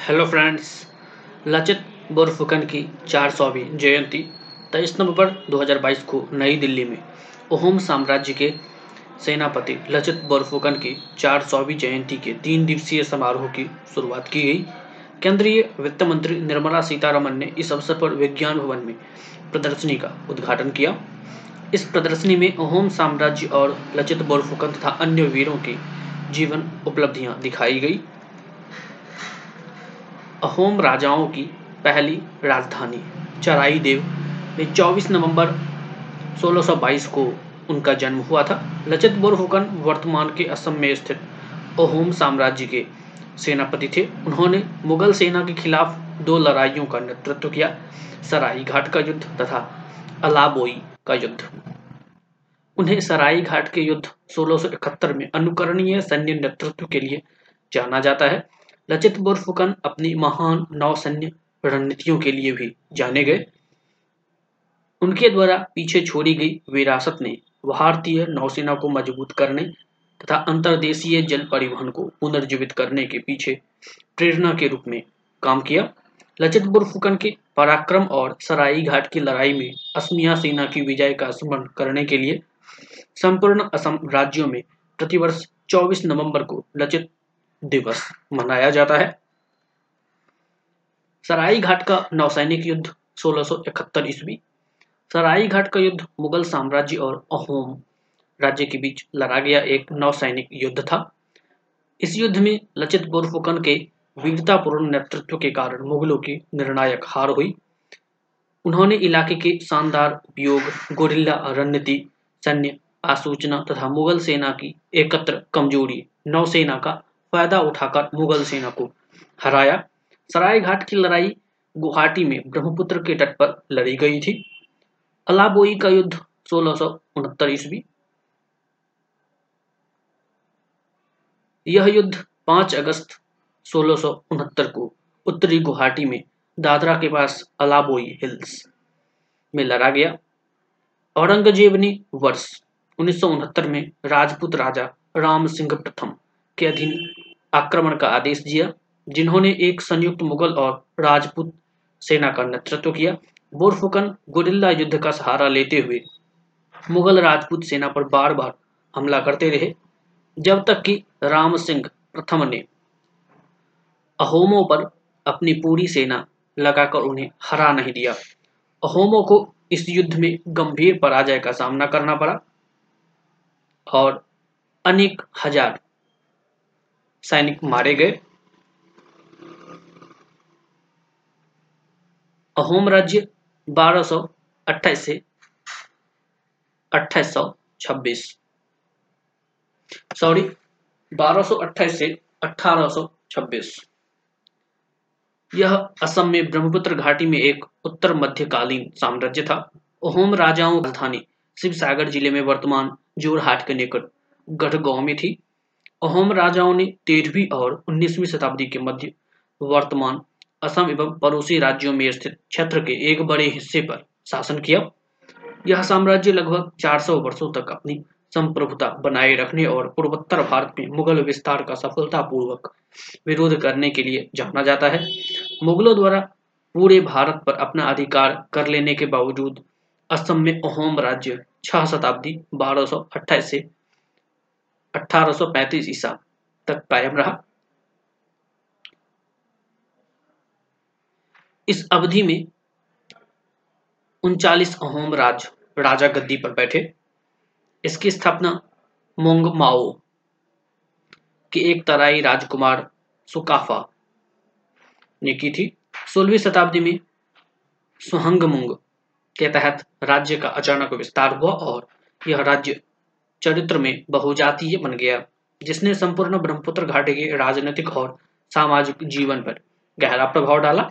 Hello friends Lachit Borphukan की चार सौवीं जयंती, तेईस नवंबर 2022 को नई दिल्ली में ओहम साम्राज्य के सेनापति लचित बोरफुकन की चार सौवीं जयंती के तीन दिवसीय समारोह की शुरुआत की गई। केंद्रीय वित्त मंत्री निर्मला सीतारमन ने इस अवसर पर विज्ञान भवन में प्रदर्शनी का उद्घाटन किया। इस प्रदर्शनी में ओहम साम्राज्य और लचित बोरफुकन तथा अन्य वीरों की जीवन उपलब्धियाँ दिखाई गई। अहोम राजाओं की पहली राजधानी चराई देव में 24 नवंबर 1622 को उनका जन्म हुआ था। लचित बोरफुकन वर्तमान के असम में स्थित अहोम साम्राज्य के सेनापति थे। उन्होंने मुगल सेना के खिलाफ दो लड़ाइयों का नेतृत्व किया, सराई घाट का युद्ध तथा अलाबोई का युद्ध। उन्हें सराई घाट के युद्ध 1671 में अनुकरणीय सैन्य नेतृत्व के लिए जाना जाता है। लचित बोरफुकन अपनी महान नौसैन्य रणनीतियों के लिए भी जाने गए। उनके द्वारा पीछे छोड़ी गई विरासत ने भारतीय नौसेना को मज़बूत करने तथा अंतर्देशीय जल परिवहन को पुनर्जीवित करने के पीछे प्रेरणा के रूप में काम किया। लचित बुरफुकन के पराक्रम और सराई घाट की लड़ाई में असमिया सेना की विजय का स्मरण करने के लिए संपूर्ण असम राज्यों में प्रतिवर्ष 24 नवंबर को लचित दिवस मनाया जाता है। सराई घाट का नौसैनिक युद्ध 1671 ईस्वी। सराई घाट का युद्ध मुगल साम्राज्य और अहोम राज्य के बीच लड़ा गया एक नौसैनिक युद्ध था। इस युद्ध में लचित बोरफुकन के वीरतापूर्ण नेतृत्व के कारण मुगलों की निर्णायक हार हुई। उन्होंने इलाके के शानदार उपयोग गोरिल्ला रणनीति, सैन्य आसूचना तथा मुगल सेना की एकत्र कमज़ोरी नौसेना का फ़ायदा उठाकर मुगल सेना को हराया। सराय घाट की लड़ाई गुवाहाटी में ब्रह्मपुत्र के तट पर लड़ी गई थी। अलाबोई का युद्ध सोलह ईस्वी। यह युद्ध 5 अगस्त सोलह को उत्तरी गुवाहाटी में दादरा के पास अलाबोई हिल्स में लड़ा गया। औरंगज़ेब ने वर्ष उन्नीस सौ उनहत्तर में राजपूत राजा राम सिंह प्रथम के अधीन आक्रमण का आदेश दिया, जिन्होंने एक संयुक्त मुगल और राजपूत सेना का नेतृत्व किया। बोरफुकन गुरिल्ला युद्ध का सहारा लेते हुए मुगल राजपूत सेना पर बार बार हमला करते रहे, जब तक कि राम सिंह प्रथम ने अहोमों पर अपनी पूरी सेना लगाकर उन्हें हरा नहीं दिया। अहोमों को इस युद्ध में गंभीर पराजय का सामना करना पड़ा और अनेक हज़ार सैनिक मारे गए। अहोम राज्य 1228 से 2826 सॉरी 1228 से 1826 यह असम में ब्रह्मपुत्र घाटी में एक उत्तर मध्यकालीन साम्राज्य था। अहोम राजाओं की राजधानी शिव सागर ज़िले में वर्तमान जोरहाट के निकट गढ़गांव में थी। अहोम राजाओं ने तेरहवीं और उन्नीसवीं शताब्दी के मध्य वर्तमान असम एवं पड़ोसी राज्यों में स्थित क्षेत्र के एक बड़े हिस्से पर शासन किया। यह साम्राज्य लगभग 400 वर्षों तक अपनी संप्रभुता बनाए रखने और पूर्वोत्तर भारत में मुगल विस्तार का सफलतापूर्वक विरोध करने के लिए जाना जाता है। मुगलों द्वारा पूरे भारत पर अपना अधिकार कर लेने के बावजूद असम में अहोम राज्य छह शताब्दी बारह से 1835 ईसा तक कायम रहा। इस अवधि में उनचालीस अहोम राज, राजा गद्दी पर बैठे। इसकी स्थापना मोंग माओ के एक तराई राजकुमार सुकाफा ने की थी। सोलहवीं शताब्दी में सुहंगमुंग के तहत राज्य का अचानक विस्तार हुआ और यह राज्य चरित्र में बहुजातीय बन गया, जिसने संपूर्ण ब्रह्मपुत्र घाटी के राजनीतिक और सामाजिक जीवन पर गहरा प्रभाव डाला।